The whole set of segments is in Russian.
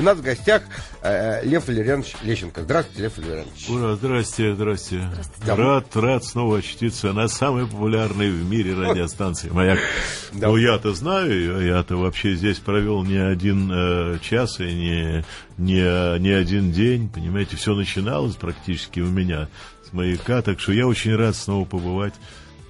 У нас в гостях э, Лев Валерьянович Лещенко. Здравствуйте, Лев Валерьянович. Ура, здрасте, здрасте. здрасте. Рад, рад снова очутиться на самой популярной в мире радиостанции «Маяк». Да. Ну, я-то знаю, я-то вообще здесь провел не один э, час и не, не, не один день, понимаете, все начиналось практически у меня с «Маяка», так что я очень рад снова побывать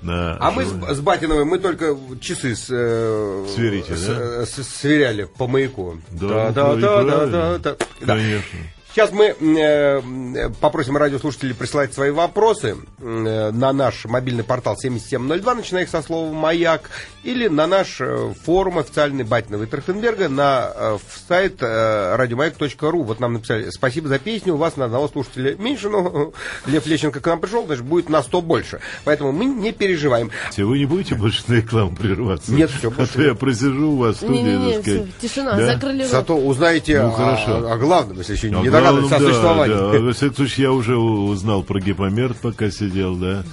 на а мы с, с Батиновым, мы только часы с, э, Сверите, с, да? с, сверяли по маяку. Да, да, да, да, да, да, да. Конечно. Сейчас мы э, попросим радиослушателей присылать свои вопросы э, на наш мобильный портал 7702, начиная их со слова «Маяк», или на наш э, форум официальный Батинова и Трахтенберга на э, сайт э, радиомаяк.ру. Вот нам написали «Спасибо за песню, у вас на одного слушателя меньше, но Лев Лещенко к нам пришел, значит, будет на 100 больше». Поэтому мы не переживаем. Вы не будете больше на рекламу прерываться? Нет, все, больше. А то я просижу у вас в студии, не, не, не, все, Тишина, да? закрыли Зато узнаете ну, о, о главном, если еще не догадывались о существовании. Да, да. Во всяком случае, я уже узнал про гипомерт, пока сидел, да.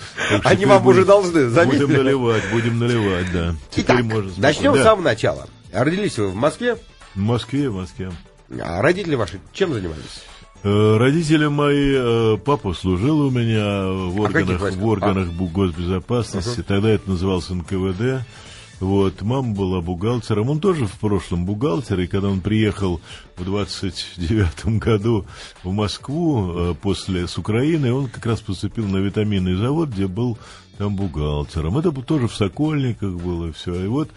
Они вам будем, уже должны, заметили? Будем наливать, будем наливать, да. Итак, можно начнем да. с самого начала. Родились вы в Москве? В Москве, в Москве. А родители ваши чем занимались? Э, родители мои, э, папа служил у меня в а органах, а в органах а? госбезопасности, uh-huh. тогда это назывался НКВД. Вот, мама была бухгалтером, он тоже в прошлом бухгалтер, и когда он приехал в 29 году в Москву э, после с Украины, он как раз поступил на витаминный завод, где был там бухгалтером. Это тоже в Сокольниках было все. И вот,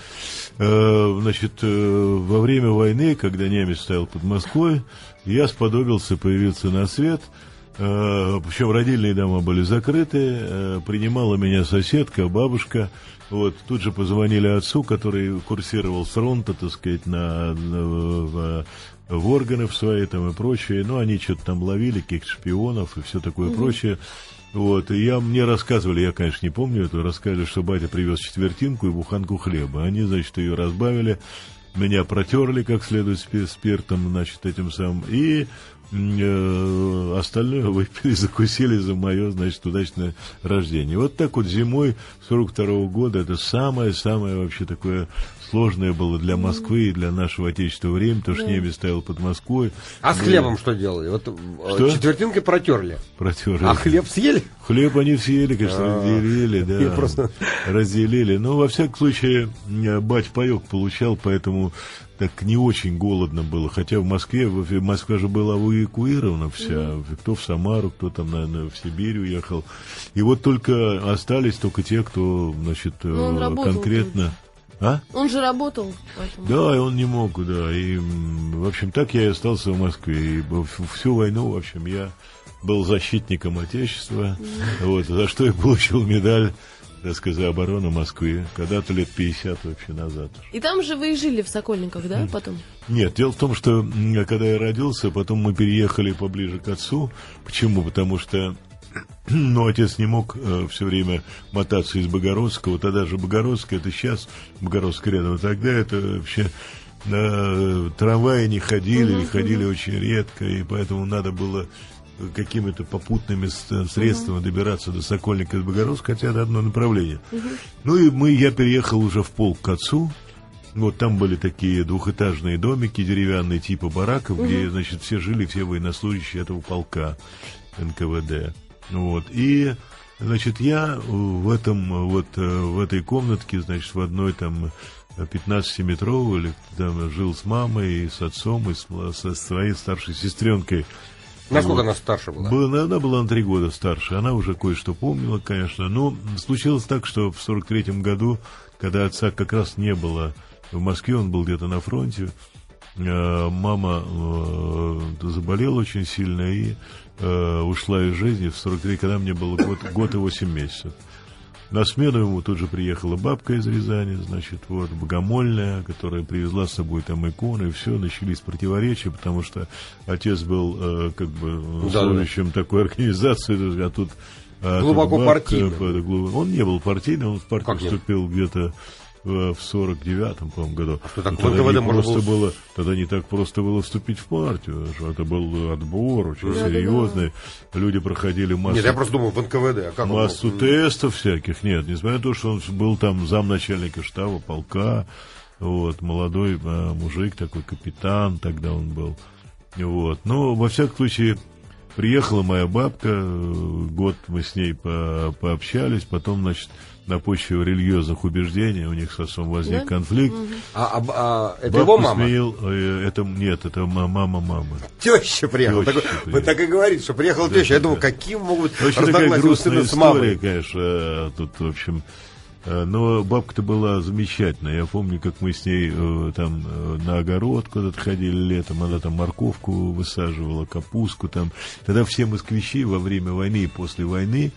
э, значит, э, во время войны, когда немец стоял под Москвой, я сподобился появиться на свет – Причем родильные дома были закрыты, принимала меня соседка, бабушка. Вот, тут же позвонили отцу, который курсировал с фронта, так сказать, на, на в, органы в свои там и прочее. Ну, они что-то там ловили, каких-то шпионов и все такое угу. прочее. Вот, и я, мне рассказывали, я, конечно, не помню это, рассказывали, что батя привез четвертинку и буханку хлеба. Они, значит, ее разбавили, меня протерли как следует спиртом, значит, этим самым, и Э, остальное выпили, закусили за мое, значит, удачное рождение. Вот так вот зимой 42 -го года это самое-самое вообще такое сложное было для Москвы и для нашего отечества время, потому что немец стоял под Москвой. А с хлебом что делали? Вот э, что? четвертинкой протерли. Протерли. А хлеб съели? Хлеб они съели, конечно, а. разделили, да. Просто... Разделили. Но, во всяком случае, бать паек получал, поэтому так не очень голодно было. Хотя в Москве, в Москва же была эвакуирована вся. Mm. Кто в Самару, кто там, наверное, в Сибирь уехал. И вот только остались только те, кто, значит, ну, конкретно... А? Он же работал. Поэтому... Да, и он не мог, да. И, в общем, так я и остался в Москве. И всю войну, в общем, я был защитником Отечества, mm. вот, за что я получил медаль так сказать, обороны Москвы, когда-то лет 50 вообще назад. И там же вы и жили в Сокольниках, да, потом? Нет, дело в том, что когда я родился, потом мы переехали поближе к отцу. Почему? Потому что но отец не мог э, все время мотаться из Богородского. Тогда же Богородское, это сейчас Богородское рядом. А тогда это вообще э, трамваи не ходили, угу, ходили угу. очень редко, и поэтому надо было какими-то попутными средствами угу. добираться до Сокольника из Богородска, хотя это одно направление. Угу. Ну и мы, я переехал уже в полк к отцу. Вот там были такие двухэтажные домики деревянные типа бараков, угу. где, значит, все жили, все военнослужащие этого полка НКВД. Вот. И, значит, я в этом, вот, э, в этой комнатке, значит, в одной там 15-метровой, там жил с мамой, и с отцом, и с, со своей старшей сестренкой. Насколько вот. она старше была? была? Она была на три года старше. Она уже кое-что помнила, конечно. Но случилось так, что в 43-м году, когда отца как раз не было в Москве, он был где-то на фронте, э, мама э, заболела очень сильно и э, ушла из жизни в 43 когда мне было год, год и 8 месяцев. На смену ему тут же приехала бабка из Рязани, значит, вот, богомольная, которая привезла с собой там иконы, и все, начались противоречия, потому что отец был э, как бы да, служащим да. такой организации, а тут... А Глубоко партийным. Он не был партийным, он в партию вступил где-то в 49-м, по-моему, году. А тогда не просто было... было, тогда не так просто было вступить в партию. Это был отбор очень да, серьезный. Да, да. Люди проходили массу... Нет, я просто думал, в НКВД. А как массу он... тестов всяких. Нет, несмотря на то, что он был там замначальника штаба, полка, вот, молодой а, мужик такой, капитан тогда он был. Вот. Но, во всяком случае, приехала моя бабка, год мы с ней по пообщались, потом, значит, на почве религиозных убеждений у них с отцом возник да? конфликт. Угу. А, а, а это Бабка его мама? Смеял, э, это, нет, это мама мамы. Теща приехала. Теща так, приехала. Вы так и говорите, что приехала да, теща. Я да. думаю, каким могут Очень такая грустная история, конечно. Тут, в общем, э, но бабка-то была замечательная. Я помню, как мы с ней э, там на огород куда-то ходили летом. Она там морковку высаживала, капустку там. Тогда все москвичи во время войны и после войны,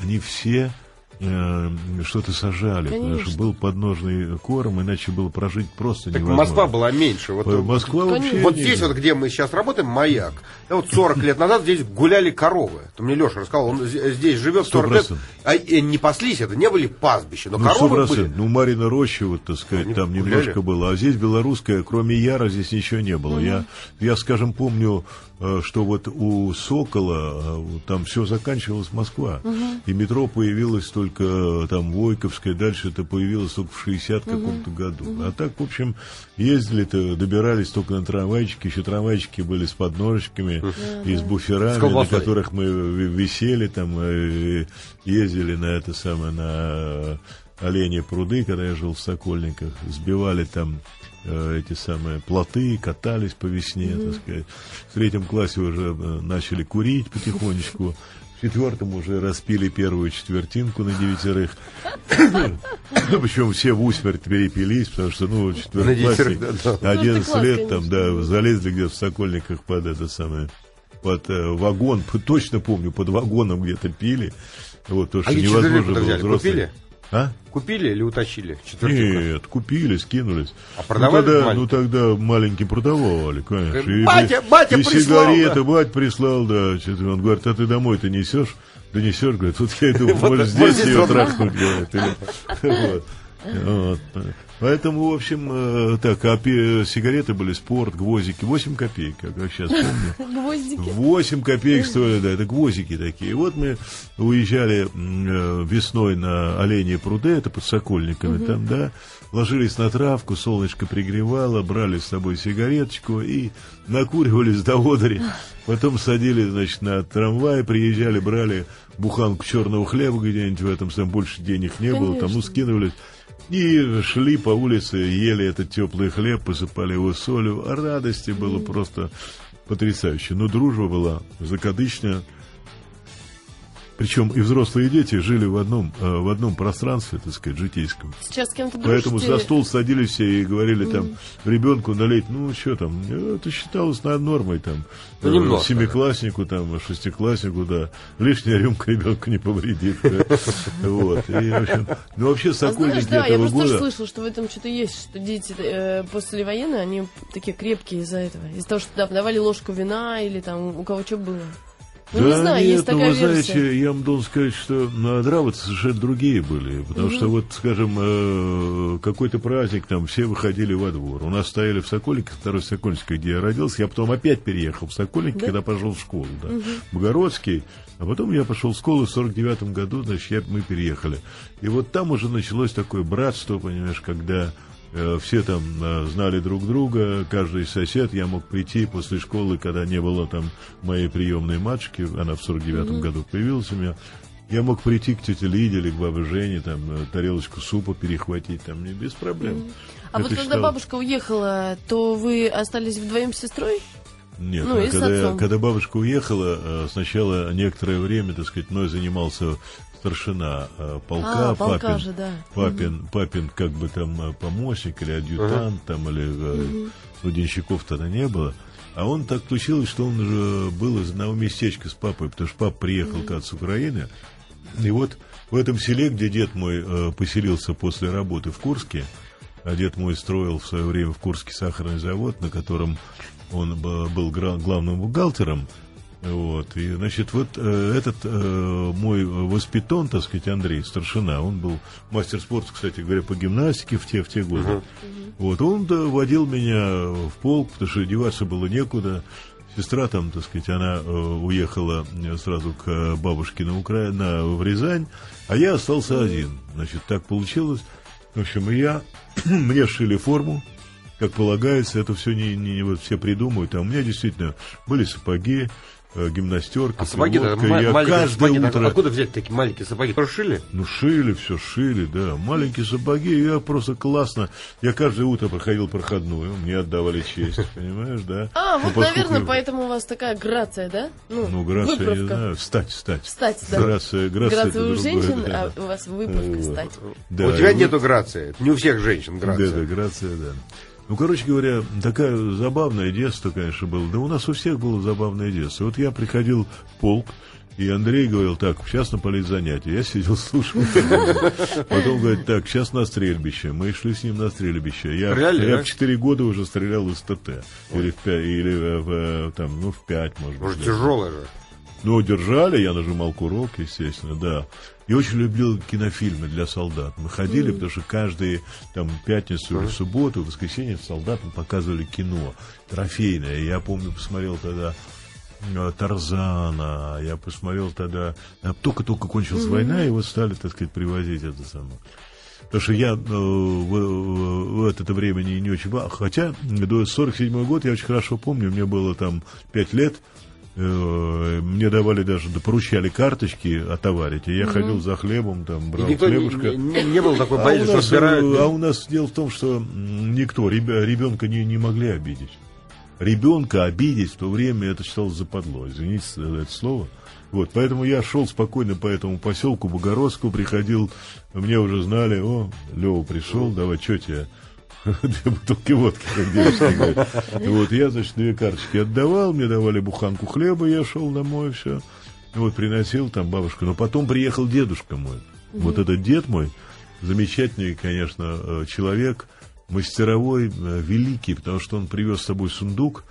они все Э, что-то сажали, Конечно. потому что был подножный корм, иначе было прожить просто так невозможно. Москва была меньше. Вот, Москва вообще Вот здесь, вот, где мы сейчас работаем, маяк, да, вот 40 лет назад здесь гуляли коровы. То мне Леша рассказал, он здесь живет 40 лет, а и не паслись, это не были пастбища, но ну, коровы были. Ну, Марина Роща, вот, так сказать, Они там гуляли. немножко было, а здесь белорусская, кроме Яра, здесь ничего не было. Угу. Я, я, скажем, помню Э, что вот у Сокола э, там все заканчивалось Москва. Угу. И метро появилось только э, там Войковское, дальше это появилось только в 60 угу. каком-то году. Угу. А так, в общем, ездили-то, добирались только на трамвайчики, еще трамвайчики были с подножками угу. и с буферами, на которых мы висели там, ездили на это самое, на Оленьи пруды, когда я жил в Сокольниках, сбивали там Э, эти самые плоты, катались по весне, mm-hmm. так сказать. В третьем классе уже э, начали курить потихонечку. В четвертом уже распили первую четвертинку на девятерых. Причем все в усмерть перепились, потому что, ну, в четвертом классе, да, 11 ну, лет, там, да, залезли где-то в Сокольниках под это самое, под э, вагон, точно помню, под вагоном где-то пили. Вот, то, что а невозможно было взрослым. А? Купили или утащили? Нет, купили, скинулись. А продавали? Ну тогда, ну тогда маленькие продавали, конечно. И, батя, батя и прислал, сигареты, да. батя прислал, да. Он говорит, а ты домой ты несешь? Ты несешь, говорит, вот я иду, может здесь ее трахнуть, говорит. Вот. Поэтому, в общем, э, так, а сигареты были спорт, гвоздики, 8 копеек, как я сейчас помню. Гвоздики? 8 копеек стоили, да, это гвоздики такие. Вот мы уезжали э, весной на Оленьи пруды, это под Сокольниками, угу. там, да, ложились на травку, солнышко пригревало, брали с собой сигареточку и накуривались до одери. Потом садились, значит, на трамвай, приезжали, брали буханку черного хлеба где-нибудь в этом, там больше денег не Конечно. было, там, ну, скидывались и шли по улице, ели этот теплый хлеб, посыпали его солью. А радости было просто потрясающе. Но дружба была закадычная. Причем и взрослые дети жили в одном, э, в одном пространстве, так сказать, житейском. Сейчас с кем-то Поэтому за стол садились все и говорили mm. там ребенку налить, ну что там, это считалось над нормой там. Ну, немного, семикласснику, там, шестикласснику, да. Лишняя рюмка ребенку не повредит. Вот. И, в общем, ну вообще сокольники а этого я просто тоже слышал, что в этом что-то есть, что дети э, после войны, они такие крепкие из-за этого. Из-за того, что да, давали ложку вина или там у кого что было. Ну, да, не знаю, нет, есть ну, такая вы версия. знаете, я вам должен сказать, что на Дравоце совершенно другие были. Потому угу. что, вот, скажем, э, какой-то праздник, там все выходили во двор. У нас стояли в Сокольнике, второй Сокольнике, где я родился. Я потом опять переехал в Сокольники, да? когда пошел в школу. Да. Угу. Богородский. А потом я пошел в школу в 49 году, значит, я, мы переехали. И вот там уже началось такое братство, понимаешь, когда Э, все там э, знали друг друга, каждый сосед, я мог прийти после школы, когда не было там моей приемной матушки, она в 49-м mm-hmm. году появилась у меня, я мог прийти к тете Лиде или к бабе Жене, там, э, тарелочку супа перехватить, там, не без проблем. Mm-hmm. А Это вот когда бабушка уехала, то вы остались вдвоем с сестрой? Нет, ну, когда, я, когда бабушка уехала, сначала некоторое время, так сказать, мной занимался старшина э, полка, а, полка папин, же, да. папин, угу. папин как бы там э, помощник или адъютант, угу. там, или угу. ну, денщиков тогда не было. А он так случилось, что он уже был из одного местечка с папой, потому что папа приехал угу. с Украины. И вот в этом селе, где дед мой э, поселился после работы в Курске, а дед мой строил в свое время в Курске сахарный завод, на котором он был главным бухгалтером, вот, и, значит, вот э, этот э, мой воспитон, так сказать, Андрей Старшина, он был мастер спорта, кстати говоря, по гимнастике в те, в те годы. Uh-huh. Вот, он да, водил меня в полк, потому что деваться было некуда. Сестра там, так сказать, она э, уехала сразу к бабушке на Украину, в Рязань, а я остался один. Значит, так получилось. В общем, и я, мне шили форму, как полагается, это все не, не, не вот все придумают. А у меня действительно были сапоги, гимнастерка, а сапоги я каждое сапоги, утро... Откуда взять такие маленькие сапоги? Прошили? Ну, шили, все шили, да. Маленькие сапоги, я просто классно. Я каждое утро проходил проходную, мне отдавали честь, понимаешь, да? А, вот, наверное, поэтому у вас такая грация, да? Ну, ну грация, не знаю, стать, стать. Стать, да. Грация, грация. Грация у женщин, а у вас выправка стать. У тебя нету грации, не у всех женщин грация. Да, да, грация, да. Ну, короче говоря, такая забавное детство, конечно, было. Да у нас у всех было забавное детство. Вот я приходил в полк, и Андрей говорил, так, сейчас на политзанятие. Я сидел, слушал. Потом говорит, так, сейчас на стрельбище. Мы шли с ним на стрельбище. Я, Реально, я да? в 4 года уже стрелял из ТТ. Или, в 5, или в, в, там, ну, в 5, может быть. Может, тяжелое же. Ну, держали, я нажимал курок, естественно, да. И очень любил кинофильмы для солдат. Мы ходили, mm. потому что каждые там пятницу mm. или субботу, воскресенье солдатам показывали кино трофейное. Я помню, посмотрел тогда э, Тарзана, я посмотрел тогда, э, только-только кончилась mm-hmm. война, и вот стали, так сказать, привозить это самое. Потому что я э, в, в, в это время не, не очень... Хотя до 47 года я очень хорошо помню, мне было там 5 лет, Э, мне давали даже, да, поручали карточки отоварить, и я угу. ходил за хлебом, там, брал никто хлебушка. Не, не, не было такой боязни, а что собирают. Э, а у нас дело в том, что никто, ребенка не, не могли обидеть. Ребенка обидеть в то время это считалось западло, извините за это слово. Вот, поэтому я шел спокойно по этому поселку Богородскому, приходил, мне уже знали, о, Лева пришел, давай, что тебе две бутылки водки, как девочки говорят. Вот, я, значит, две карточки отдавал, мне давали буханку хлеба, я шел домой, все. Вот, приносил там бабушка. Но потом приехал дедушка мой. Вот этот дед мой, замечательный, конечно, э, человек, мастеровой, э, великий, потому что он привез с собой сундук,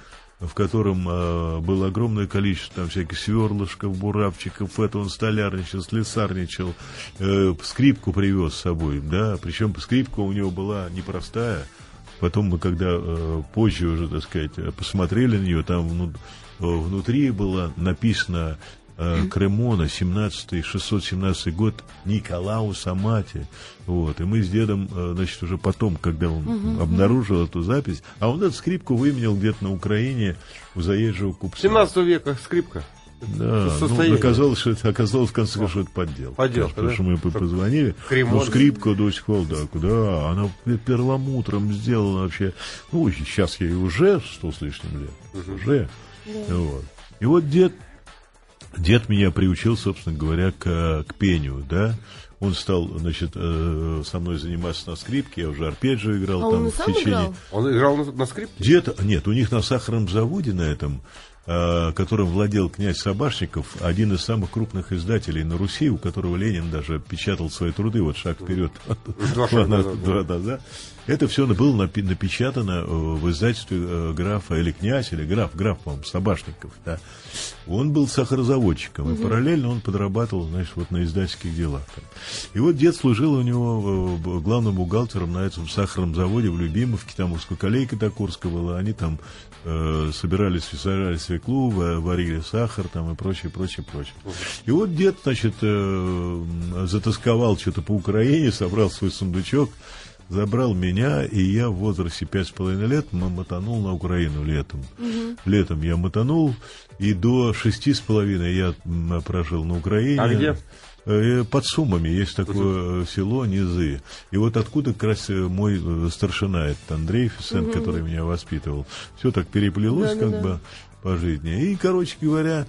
в котором э, было огромное количество там всяких сверлышков, буравчиков, это он столярничал, слесарничал, э, скрипку привез с собой, да, причем скрипка у него была непростая, потом мы когда э, позже уже, так сказать, посмотрели на нее, там вну, внутри было написано Кремона, 17 617 год, Николау Самати. Вот. И мы с дедом, э, значит, уже потом, когда он угу, обнаружил угу. эту запись, а он эту скрипку выменял где-то на Украине у заезжего купца. 17 века скрипка. Да, ну, оказалось, что это оказалось в конце концов, что это поддел. Поддел, Потому что мы позвонили. Ну, скрипка до сих пор, да, да, она перламутром сделана вообще. Ну, сейчас ей уже сто с лишним лет. Угу. Уже. Да. Вот. И вот дед Дед меня приучил, собственно говоря, к, к пению, да. Он стал, значит, э, со мной заниматься на скрипке, я уже арпеджио играл а там он в течение. Играл? Он играл на, на скрипке? Дед, нет, у них на сахарном заводе на этом которым владел князь Собашников, один из самых крупных издателей на Руси, у которого Ленин даже печатал свои труды, вот шаг вперед. Два шага да. Это все было напечатано э, в издательстве э, графа или князь, или граф, граф, по-моему, Собашников. Да. Он был сахарозаводчиком, и параллельно он подрабатывал, знаешь, вот на издательских делах. И вот дед служил у него главным бухгалтером на этом сахарном заводе в Любимовке, там узкоколейка Токурская была, они там э, собирались, собирали свеклу, варили сахар там и прочее, прочее, прочее. И вот дед, значит, э, затасковал что-то по Украине, собрал свой сундучок, забрал меня, и я в возрасте пять с половиной лет мотанул на Украину летом. Угу. Летом я мотанул, и до шести с половиной я прожил на Украине. А где? Э, под Сумами есть такое угу. село Низы. И вот откуда как раз мой старшина, этот Андрей Фисен, угу. который меня воспитывал. Все так переплелось да, как да, бы по жизни. И, короче говоря,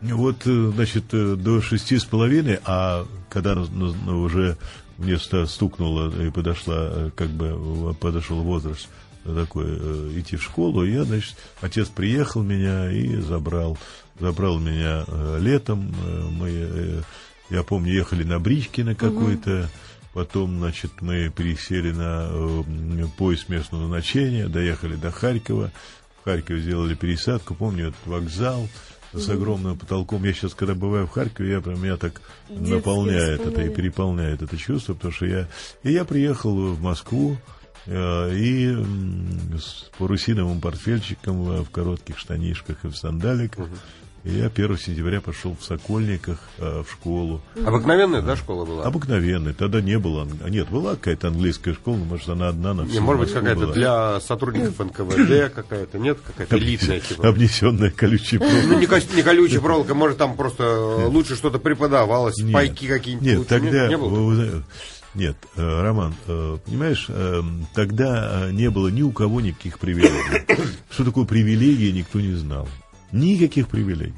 вот, значит, до шести с половиной, а когда ну, уже мне стукнуло и подошла, как бы подошел возраст такой идти в школу, я, значит, отец приехал меня и забрал, забрал меня летом, мы я помню, ехали на бричке на какой-то, угу. потом, значит, мы пересели на э, поезд местного значения, доехали до Харькова, в Харькове сделали пересадку, помню, этот вокзал с огромным потолком. Я сейчас, когда бываю в Харькове, я прям меня так Детские наполняет это и переполняет это чувство, потому что я... И я приехал в Москву, э, и с парусиновым портфельчиком в коротких штанишках и в сандаликах. Угу И я 1 сентября пошел в Сокольниках э, в школу. Обыкновенная, да, школа была? Обыкновенная. Тогда не было. Нет, была какая-то английская школа, но, может, она одна на всю Может быть, какая-то для сотрудников НКВД какая-то, нет? Какая-то элитная, типа. Обнесенная колючей проволокой. Ну, не, не колючая проволока, может, там просто лучше что-то преподавалось, нет. пайки какие-нибудь. Нет, тогда... Не, нет, э, Роман, э, понимаешь, э, тогда не было ни у кого никаких привилегий. Что такое привилегии, никто не знал. Никаких привилегий.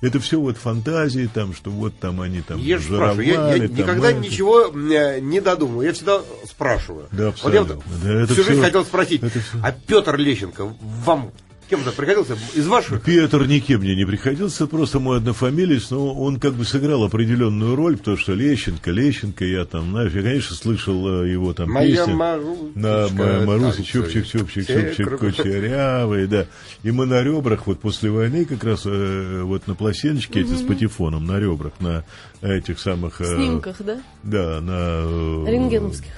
Это все вот фантазии, там, что вот там они там Я спрашиваю, я, я там, никогда это... ничего не додумываю, я всегда спрашиваю. Да, абсолютно. Вот я да, это всю все, жизнь хотел спросить, это все... а Петр Лещенко вам Кем-то приходился из ваших? Петр никем мне не приходился, просто мой однофамилец, но он как бы сыграл определенную роль, потому что Лещенко, Лещенко, я там, знаешь, я, конечно, слышал э, его там Моя песни. Марусечка, на моя Маруся, чупчик, чупчик, чупчик, кучерявый, да. И мы на ребрах, вот после войны как раз э, вот на пластиночке эти с патефоном, на ребрах, на этих самых... Э, Снимках, да? Да, на... Рентгеновских.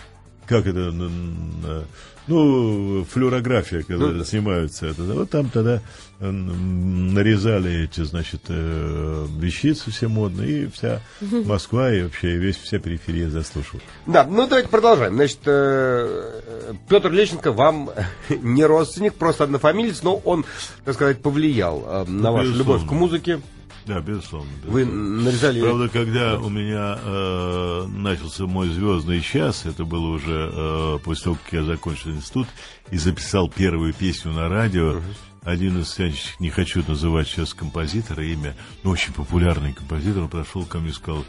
Как это? На, на, ну, флюорография, когда ну, снимаются это, вот там тогда нарезали эти, значит, э, вещицы все модные, и вся Москва и вообще весь вся периферия заслушивала. Да, ну давайте продолжаем. Значит, э, Петр Лещенко вам не родственник, просто однофамилец, но он, так сказать, повлиял э, на вашу любовь к музыке. Да, безусловно. безусловно. Вы нарезали... Правда, когда у меня э, начался мой звездный час, это было уже э, после того, как я закончил институт и записал первую песню на радио, uh-huh. один из, я не хочу называть сейчас композитора имя, но очень популярный композитор, он подошел ко мне и сказал,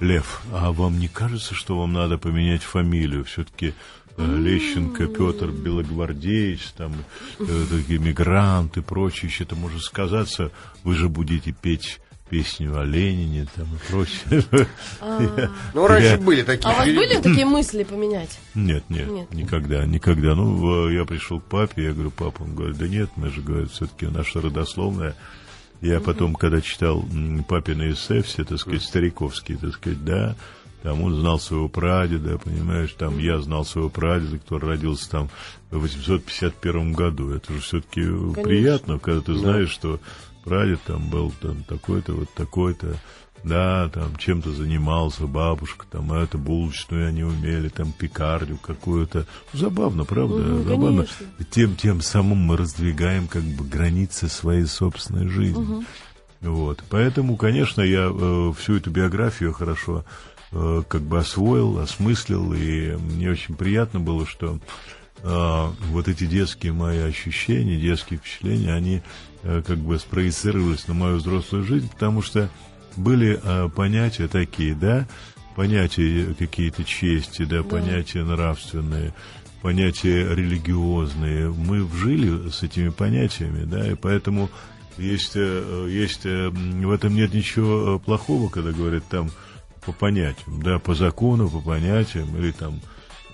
Лев, а вам не кажется, что вам надо поменять фамилию? Все-таки Лещенко, Петр Белогвардеевич, там, э, такие мигранты, прочее, еще это может сказаться, вы же будете петь песню о Ленине там и прочее. А. Ну, раньше были такие. А у вас были такие мысли поменять? Нет, нет, никогда, никогда. Ну, я пришел к папе, я говорю, папа, он говорит, да нет, мы же, говорит, все-таки наша родословная. Я потом, когда читал папины эссе, все, так сказать, стариковские, так сказать, да, там он знал своего прадеда, понимаешь, там я знал своего прадеда, который родился там в 851 году. Это же все-таки приятно, когда ты знаешь, что прадед там был там такой-то, вот такой-то, да, там чем-то занимался, бабушка, там это булочную они умели, там пекарню какую-то. Забавно, правда? Ну, Забавно. Тем, тем самым мы раздвигаем как бы границы своей собственной жизни. Угу. Вот. Поэтому, конечно, я э, всю эту биографию хорошо э, как бы освоил, осмыслил, и мне очень приятно было, что э, вот эти детские мои ощущения, детские впечатления, они э, как бы спроецировались на мою взрослую жизнь, потому что были э, понятия такие, да, понятия какие-то чести, да, да, понятия нравственные, понятия религиозные. Мы вжили с этими понятиями, да, и поэтому есть, э, есть э, в этом нет ничего плохого, когда говорят там по понятиям, да, по закону, по понятиям, или там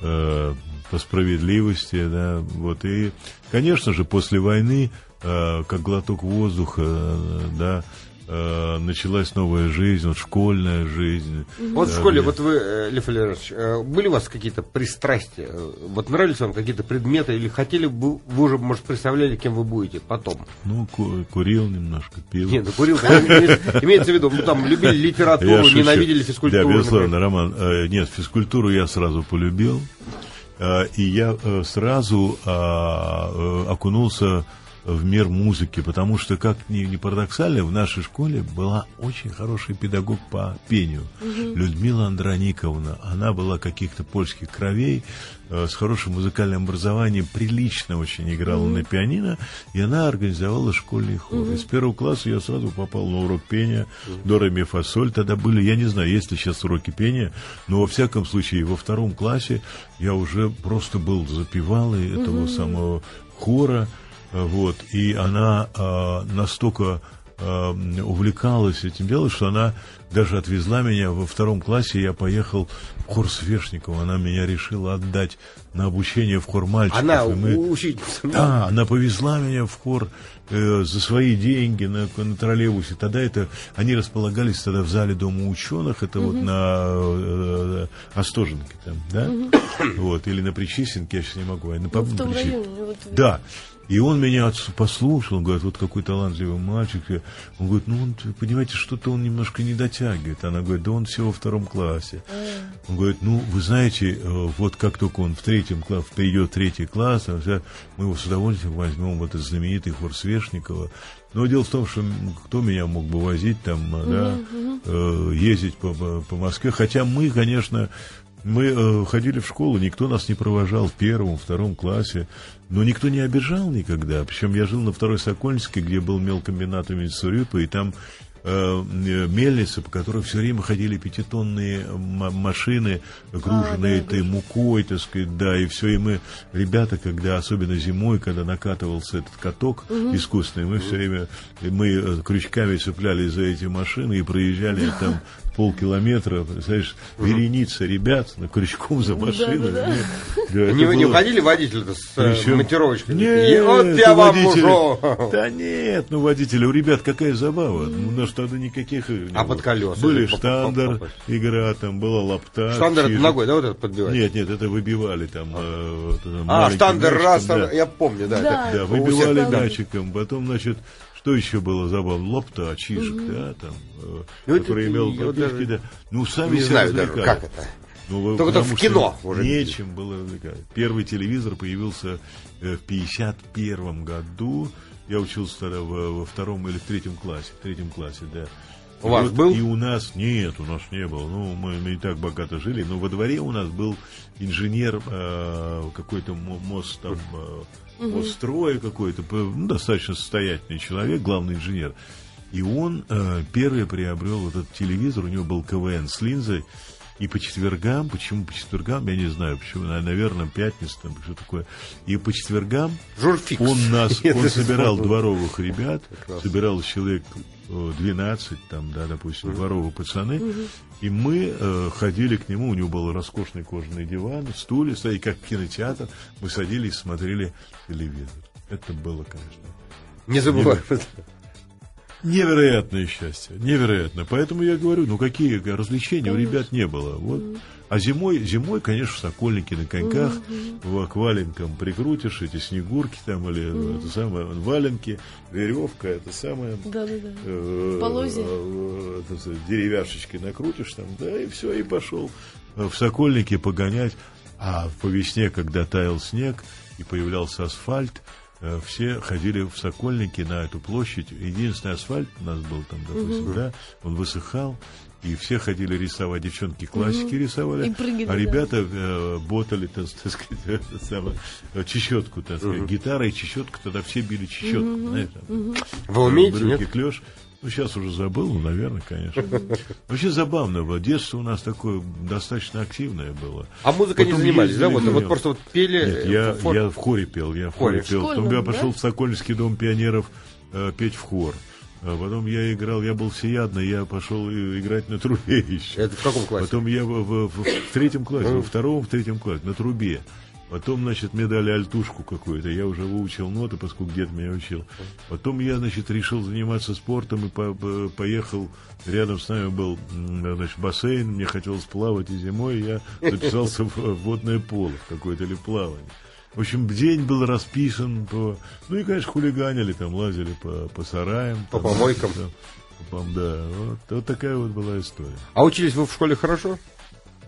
э, по справедливости, да, вот, и, конечно же, после войны, э, как глоток воздуха, э, да, э, началась новая жизнь, вот школьная жизнь. Вот да, в школе, вот вы, э, Лев Валерьевич, э, были у вас какие-то пристрастия? Вот нравились вам какие-то предметы или хотели бы, вы уже, может, представляли, кем вы будете потом? Ну, ку- курил немножко, пил. Нет, ну курил, имеется в виду, ну там любили литературу, ненавидели физкультуру. Да, безусловно, Роман. Э, нет, физкультуру я сразу полюбил. И я сразу а, окунулся в мир музыки, потому что, как ни, ни парадоксально, в нашей школе была очень хороший педагог по пению. Угу. Людмила Андрониковна. Она была каких-то польских кровей, э, с хорошим музыкальным образованием, прилично очень играла угу. на пианино, и она организовала школьный хор. Угу. И с первого класса я сразу попал на урок пения, угу. до ре фасоль. Тогда были, я не знаю, есть ли сейчас уроки пения, но во всяком случае во втором классе я уже просто был запевалой угу. этого самого хора, вот, и она э, настолько э, увлекалась этим делом, что она даже отвезла меня во втором классе, я поехал в хор Свешникова, она меня решила отдать на обучение в хор мальчиков. Она мы... учительница? Да, она повезла меня в хор э, за свои деньги на, на троллейбусе. Тогда это, они располагались тогда в зале Дома ученых, это угу. вот на э, Остоженке там, да? Угу. Вот, или на Причистенке, я сейчас не могу. А на, ну, на, на Причи... вот... Да. И он меня послушал, он говорит, вот какой талантливый мальчик. Он говорит, ну, он, понимаете, что-то он немножко не дотягивает. Она говорит, да он всего во втором классе. Он говорит, ну, вы знаете, э, вот как только он в третьем классе, перейдет в третий класс, мы его с удовольствием возьмем в этот знаменитый хор Свешникова. Но дело в том, что кто меня мог бы возить там, угу, да, угу. ездить по, по, по Москве. Хотя мы, конечно, мы э, ходили в школу, никто нас не провожал в первом, втором классе, но никто не обижал никогда. Причем я жил на второй Сокольнике, где был мелкомбинат имени Сурюпа, и там Э, мельницы, по которой все время ходили пятитонные машины, груженные а, да, этой мукой, так сказать, да, и все, и мы, ребята, когда, особенно зимой, когда накатывался этот каток угу. искусственный, мы все время, мы э, крючками цеплялись за эти машины и проезжали там полкилометра, представляешь, вереница ребят на крючком за машиной. Да, да, да. не, было... не уходили водители с э, Причем... монтировочкой? Нет, вот я вам мужик. Да нет, ну водители, у ребят какая забава. Mm. У нас тогда никаких... А под колеса? Были штандер, игра, там была лапта. Штандер это ногой, да, вот это подбивать? Нет, нет, это выбивали там. Э, а, штандер раз, я помню, да. Да, выбивали датчиком, потом, значит, что еще было забавно? Чижик, угу. да, там, ну, который это, имел прописки, да. Ну, сами не знаю даже, как это. Ну, Только в кино уже. Нечем было развлекать. Первый телевизор появился э, в 51 году. Я учился тогда во, во втором или в третьем классе. В третьем классе, да. У и вас вот, был? И у нас нет, у нас не было. Ну, мы, мы не так богато жили. Но во дворе у нас был инженер, э, какой-то мост там... Э, угу. строя какой-то, ну, достаточно состоятельный человек, главный инженер. И он э, первый приобрел этот телевизор, у него был КВН с линзой, и по четвергам, почему по четвергам, я не знаю, почему, наверное, пятница, там, что такое. И по четвергам Журфикс. он нас, он собирал дворовых ребят, собирал человек 12, там, да, допустим, дворовые пацаны, и мы э, ходили к нему, у него был роскошный кожаный диван, стулья, стояли, как кинотеатр, мы садились, смотрели телевизор. Это было, конечно. Не забывай. Невероятное счастье, невероятно. Поэтому я говорю, ну какие развлечения у ребят не было. Вот. А зимой, зимой, конечно, в Сокольнике на коньках, в акваленком прикрутишь эти снегурки там или это самое, валенки, веревка, это самое. Да, да, да. Э, Полозья. Э, деревяшечкой накрутишь там, да, и все, и пошел в Сокольнике погонять. А по весне, когда таял снег и появлялся асфальт, Э, все ходили в Сокольники на эту площадь. Единственный асфальт у нас был там, допустим, угу. да, он высыхал, и все ходили рисовать, девчонки классики угу. рисовали, прыгали, а ребята да. э, ботали, так, так сказать, самое, чечетку, так сказать, угу. гитара и чечетка, тогда все били чечетку, угу. знаете, угу. Вы умеете, нет? Клеш. Ну, сейчас уже забыл, ну, наверное, конечно. Вообще забавно было. Детство у нас такое достаточно активное было. А музыкой не занимались, да? Вот, вот просто вот пели... Нет, я, фор... я в хоре пел, я в хоре, хоре пел. Потом я пошел да? в Сокольнический дом пионеров э, петь в хор. А потом я играл, я был всеядный, я пошел играть на трубе еще. Это в каком классе? Потом я в, в, в, в третьем классе, во втором, в третьем классе, на трубе. Потом, значит, мне дали альтушку какую-то. Я уже выучил ноты, поскольку дед меня учил. Потом я, значит, решил заниматься спортом и по поехал. Рядом с нами был, значит, бассейн. Мне хотелось плавать и зимой. Я записался в водное поло какое-то или плавание. В общем, день был расписан по... Ну и, конечно, хулиганили, там лазили по, по сараям. По там, помойкам. Там, да, вот, вот такая вот была история. А учились вы в школе хорошо?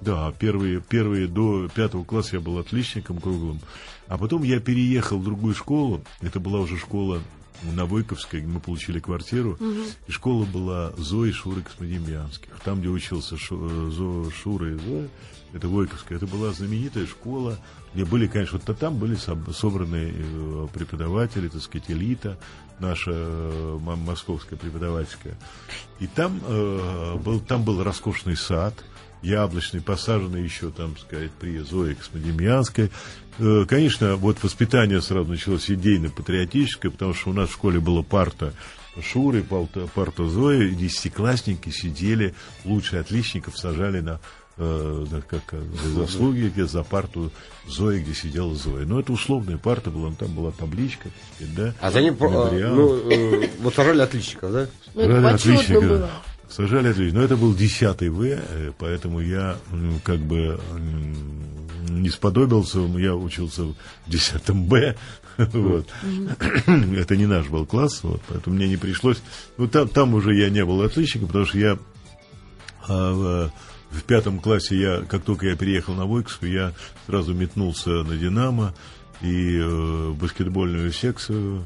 Да, первые, первые до пятого класса я был отличником круглым. А потом я переехал в другую школу. Это была уже школа на Войковской, мы получили квартиру. Угу. И школа была Зои Шуры Космодемьянских. Там, где учился Шу, э, Зо, Шура и Зоя, это Войковская. Это была знаменитая школа, где были, конечно, вот там были собраны э, преподаватели, так сказать, элита наша э, московская преподавательская. И там, э, был, там был роскошный сад, яблочный, посаженный еще, там, сказать, при Зое Космодемьянской. Э, конечно, вот воспитание сразу началось идейно-патриотическое, потому что у нас в школе была парта Шуры, парта, Зои, десятиклассники сидели, лучшие отличников сажали на э, как за заслуги, где за парту Зои, где сидела Зоя. Но это условная парта была, там была табличка, да. А за ним, ну, э, вот сажали отличников, да? Ну, это отличников. Было. Сажали отлично. Но это был 10 В, э, поэтому я как бы не сподобился, я учился в 10 Б, вот. Это не наш был класс, вот, поэтому мне не пришлось. Ну, там, там уже я не был отличником, потому что я а, в, в пятом классе, я, как только я переехал на Войковскую, я сразу метнулся на «Динамо» и э, баскетбольную секцию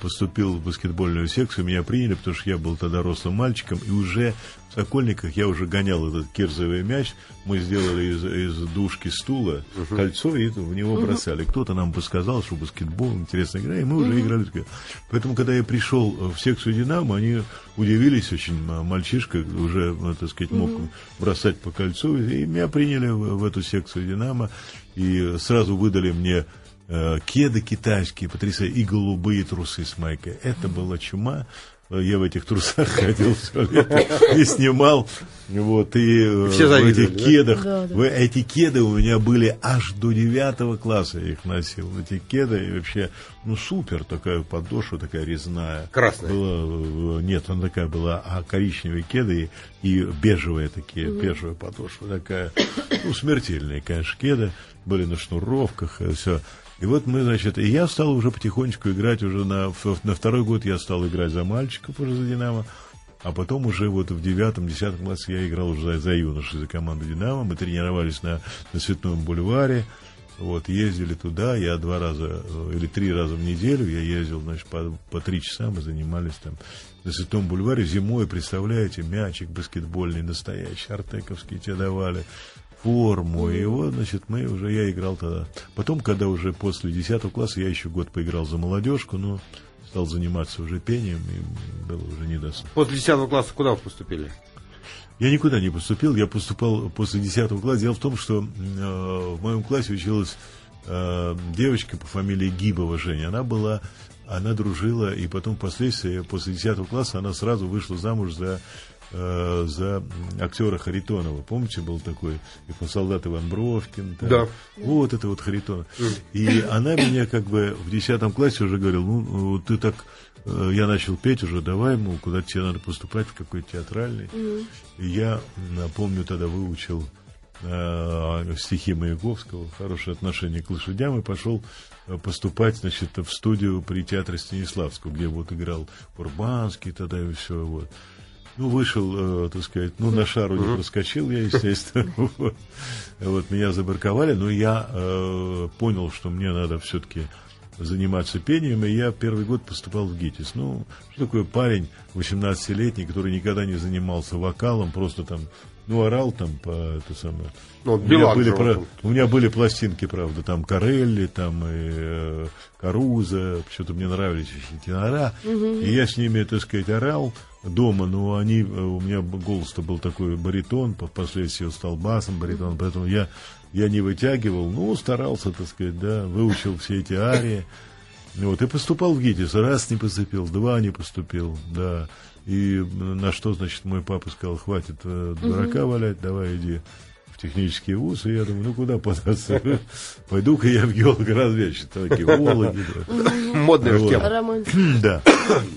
поступил в баскетбольную секцию, меня приняли, потому что я был тогда рослым мальчиком, и уже в Сокольниках я уже гонял этот кирзовый мяч, мы сделали из, из дужки стула uh-huh. кольцо и в него бросали. Uh-huh. Кто-то нам подсказал, что баскетбол интересная игра, и мы uh-huh. уже играли. Поэтому, когда я пришел в секцию «Динамо», они удивились очень, мальчишка уже, ну, так сказать, мог uh-huh. бросать по кольцу, и меня приняли в, в эту секцию «Динамо», и сразу выдали мне Э, кеды китайские, потрясающие, и голубые трусы с майкой. Это была чума. Я в этих трусах ходил все лето и снимал. Вот, и э, Все в этих кедах. Да, да. Эти кеды у меня были аж до девятого класса я их носил. Эти кеды и вообще, ну, супер такая подошва, такая резная. Красная? Была, э, нет, она такая была, а коричневые кеды и, и бежевые такие, угу. бежевая подошва такая. Ну, смертельные, конечно, кеды. Были на шнуровках, все. И вот мы, значит, и я стал уже потихонечку играть, уже на, на второй год я стал играть за мальчиков уже за «Динамо», а потом уже вот в девятом, десятом классе я играл уже за, за юношей, за команду «Динамо». Мы тренировались на, на Цветном бульваре, вот, ездили туда, я два раза э, или три раза в неделю, я ездил, значит, по, по три часа мы занимались там на Святом бульваре. Зимой, представляете, мячик баскетбольный настоящий, артековский тебе давали, форму. И вот, значит, мы уже, я играл тогда. Потом, когда уже после 10 класса, я еще год поиграл за молодежку, но стал заниматься уже пением, и было уже не даст. После 10 класса куда вы поступили? Я никуда не поступил, я поступал после 10 класса. Дело в том, что э, в моем классе училась э, девочка по фамилии Гибова Женя. Она была, она дружила, и потом впоследствии, после 10 класса, она сразу вышла замуж за э, за актера Харитонова. Помните, был такой солдат Иван Бровкин? Там. Да. Вот это вот Харитонов. И она меня как бы в десятом классе уже говорила, ну, ты так э, я начал петь уже, давай, мол, куда тебе надо поступать, в какой театральный. Mm. И я, помню, тогда выучил э, стихи Маяковского, хорошее отношение к лошадям, и пошел поступать, значит, в студию при театре Станиславского, где вот играл Урбанский тогда и все, вот. Ну, вышел, э, так сказать, ну, на шару не проскочил я, естественно. вот. вот, меня забарковали, но я э, понял, что мне надо все-таки заниматься пением, и я первый год поступал в ГИТИС. Ну, что такое парень 18-летний, который никогда не занимался вокалом, просто там, ну, орал там по это самое. Ну, у, меня были, про, у меня были пластинки, правда, там Карелли, там и э, Каруза, что-то мне нравились эти тенора, угу. и я с ними, так сказать, орал, дома, но они, э, у меня голос-то был такой баритон, впоследствии стал басом баритон, поэтому я, я не вытягивал, ну, старался, так сказать, да, выучил все эти арии. Вот, и поступал в ГИТИС. Раз не поступил, два не поступил, да. И на что, значит, мой папа сказал, хватит э, дурака валять, давай иди технический вуз, и я думаю, ну куда податься? Пойду-ка я в геолого-разведчик. Такие Вологи. Модная тема. Да.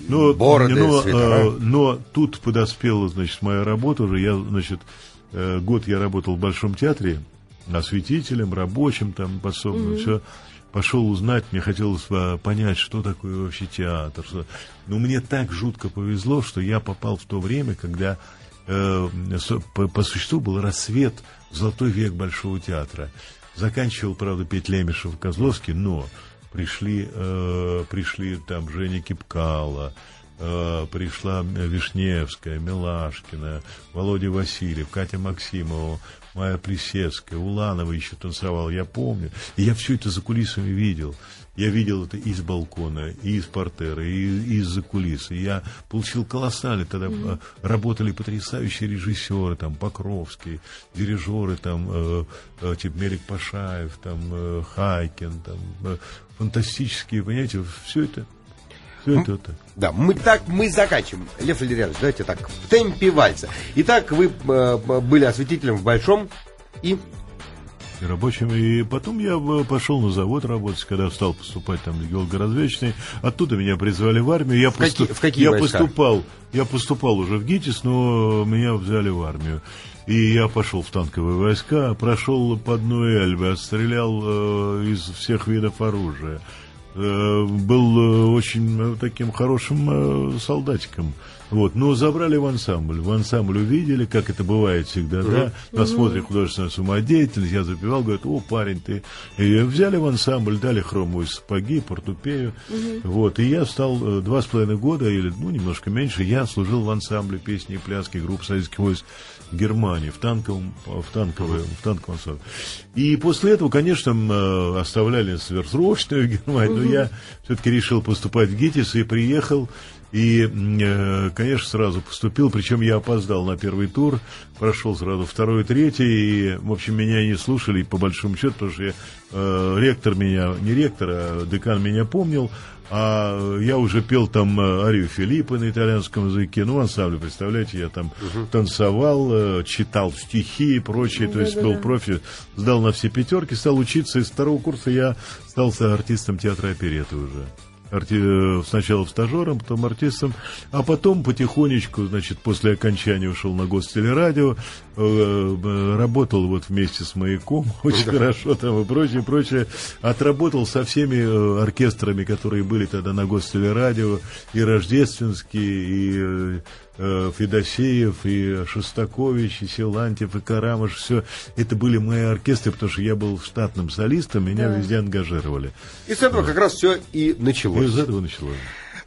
Но, Бороды, но, э, но тут подоспела, значит, моя работа уже. Я, значит, э, год я работал в Большом театре осветителем, рабочим, там, пособным, все пошел узнать, мне хотелось понять, что такое вообще театр. Что... Но мне так жутко повезло, что я попал в то время, когда э, по, по существу был рассвет золотой век Большого театра. Заканчивал, правда, петь Лемешев Козловский, но пришли, э, пришли там Женя Кипкала, э, пришла Вишневская, Милашкина, Володя Васильев, Катя Максимова, Майя Плесецкая, Уланова еще танцевал, я помню. И я все это за кулисами видел. Я видел это из балкона, и из портера, и из-за кулисы. Я получил колоссальный, тогда mm-hmm. работали потрясающие режиссеры, там, Покровский, дирижеры, там, э, э, типа Мерик Пашаев, там, э, Хайкин, там, э, фантастические, понимаете, все это это, это. Да, мы так мы заканчиваем. Лев Валерьянович, давайте так, в темпе вальса. Итак, вы э, были осветителем в Большом и И рабочим. И потом я пошел на завод работать, когда стал поступать там в геологоразведочный. Оттуда меня призвали в армию. Я, в поступ... какие, в какие я поступал, я поступал уже в ГИТИС, но меня взяли в армию. И я пошел в танковые войска, прошел под Нуэльбе, отстрелял э, из всех видов оружия. Э, был э, очень э, таким хорошим солдатиком. Вот, но забрали в ансамбль. В ансамбль увидели, как это бывает всегда, uh-huh. да, на смотре художественная самодеятельность. Я запевал, говорят, о, парень, ты. И взяли в ансамбль, дали хромовые сапоги, портупею. Вот, и я стал э, два с половиной года, или, ну, немножко меньше, я служил в ансамбле песни и пляски групп советских войск Германии, в танковом, в танковом, в танковом ансамбле. И после этого, конечно, э, оставляли сверхсрочную Германию, но я все-таки решил поступать в ГИТИС и приехал и, э, конечно, сразу поступил, причем я опоздал на первый тур, прошел сразу второй, третий, и, в общем, меня не слушали, по большому счету, потому что я, э, ректор меня, не ректор, а декан меня помнил, а я уже пел там э, Арию Филиппа на итальянском языке, ну, в ансамбле, представляете, я там угу. танцевал, читал стихи и прочее, то есть был профи, сдал на все пятерки, стал учиться, из второго курса я стал артистом театра опереты уже арти... сначала стажером, потом артистом, а потом потихонечку, значит, после окончания ушел на гостелерадио, э, э, работал вот вместе с маяком, очень да. хорошо там и прочее, прочее, отработал со всеми э, оркестрами, которые были тогда на гостелерадио, и Рождественский, и э, Федосеев, и Шостакович, и Силантьев, и Карамыш, все это были мои оркестры, потому что я был штатным солистом, меня да. везде ангажировали. И с этого вот. как раз все и началось. И из этого началось.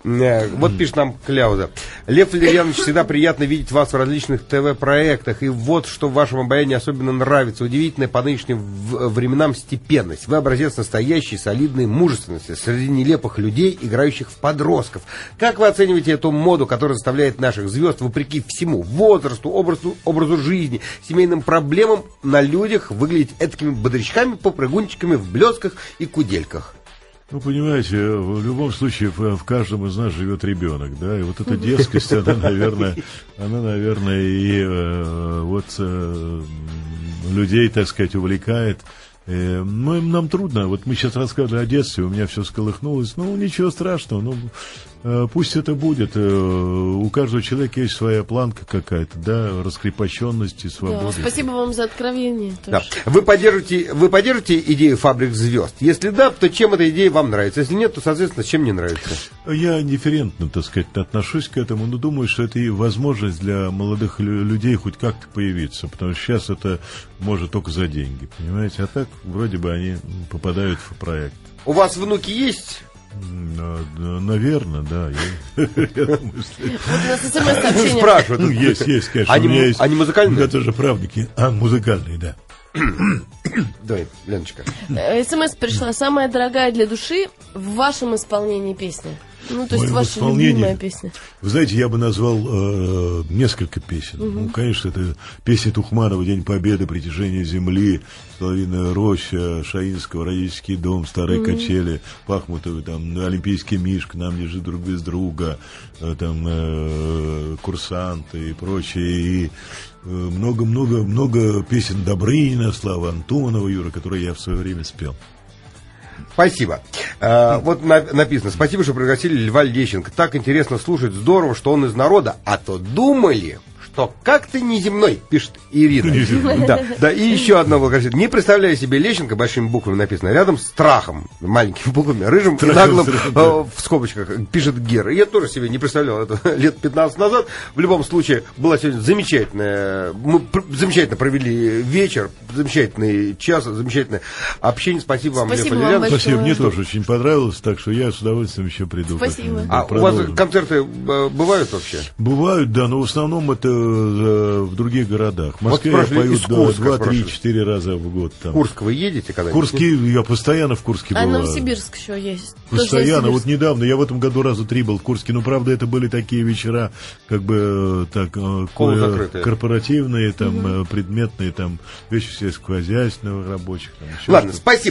Э, вот пишет нам Кляуза. Лев Валерьянович, всегда приятно видеть вас в различных ТВ-проектах. И вот что в вашем обаянии особенно нравится. Удивительная по нынешним временам степенность. Вы образец настоящей, солидной мужественности среди нелепых людей, играющих в подростков. Как вы оцениваете эту моду, которая заставляет наших звезд, вопреки всему, возрасту, образу, образу жизни, семейным проблемам, на людях выглядеть этакими бодрячками, попрыгунчиками в блесках и кудельках? Ну, понимаете, в любом случае в, каждом из нас живет ребенок, да, и вот эта детскость, она, наверное, она, наверное, и э, вот э, людей, так сказать, увлекает. Э, ну, нам трудно. Вот мы сейчас рассказывали о детстве, у меня все сколыхнулось. Ну, ничего страшного. Ну, пусть это будет. Э, у каждого человека есть своя планка какая-то, да, раскрепощенности, свободы. Да, спасибо вам за откровение. Да. Вы, поддержите, вы поддержите идею фабрик звезд? Если да, то чем эта идея вам нравится? Если нет, то, соответственно, чем не нравится? Я дифферентно, так сказать, отношусь к этому, но думаю, что это и возможность для молодых людей хоть как-то появиться, потому что сейчас это может только за деньги, понимаете? А так, вроде бы они попадают в проект. У вас внуки есть? Наверное, да. Спрашивают. Ну, есть, есть, конечно. Они музыкальные? Это же правники. А, музыкальные, да. Давай, Леночка. Э, СМС пришла. Самая дорогая для души в вашем исполнении песни. Ну, то есть Моем ваша любимая песня. Вы знаете, я бы назвал э, несколько песен. Угу. Ну, конечно, это песня Тухманова «День Победы», «Притяжение земли», «Соловиная роща», Шаинского, «Родительский дом», «Старые угу. качели», Пахмутовы, там, «Олимпийский мишка», «Нам лежит друг без друга», э, там, э, «Курсанты» и прочее. И много-много-много э, песен Добрынина, Слава Антонова, Юра, которые я в свое время спел. Спасибо. А, вот на, написано, спасибо, что пригласили Льва Лещенко. Так интересно слушать, здорово, что он из народа. А то думали, что как ты неземной, пишет Ирина. Да, да, и еще одно благодарность. Не представляю себе Лещенко, большими буквами написано, рядом с страхом, маленькими буквами, рыжим и наглым, э, в скобочках, пишет Гер. Я тоже себе не представлял это лет 15 назад. В любом случае, была сегодня замечательная, мы замечательно провели вечер, замечательный час, замечательное общение. Спасибо вам, Спасибо Лев вам Спасибо, мне тоже очень понравилось, так что я с удовольствием еще приду. Спасибо. А у вас концерты э, бывают вообще? Бывают, да, но в основном это Э, в других городах. В Москве вот я пою два, три, четыре раза в год. Там. Курск вы едете когда-нибудь? Курский, я постоянно в Курске а был. А Новосибирск еще есть. Постоянно. Вот недавно, я в этом году раза три был в Курске. Но, правда, это были такие вечера, как бы, э, так, э, корпоративные, там, угу. предметные, там, вещи сельскохозяйственных рабочих. Там, Ладно, спасибо.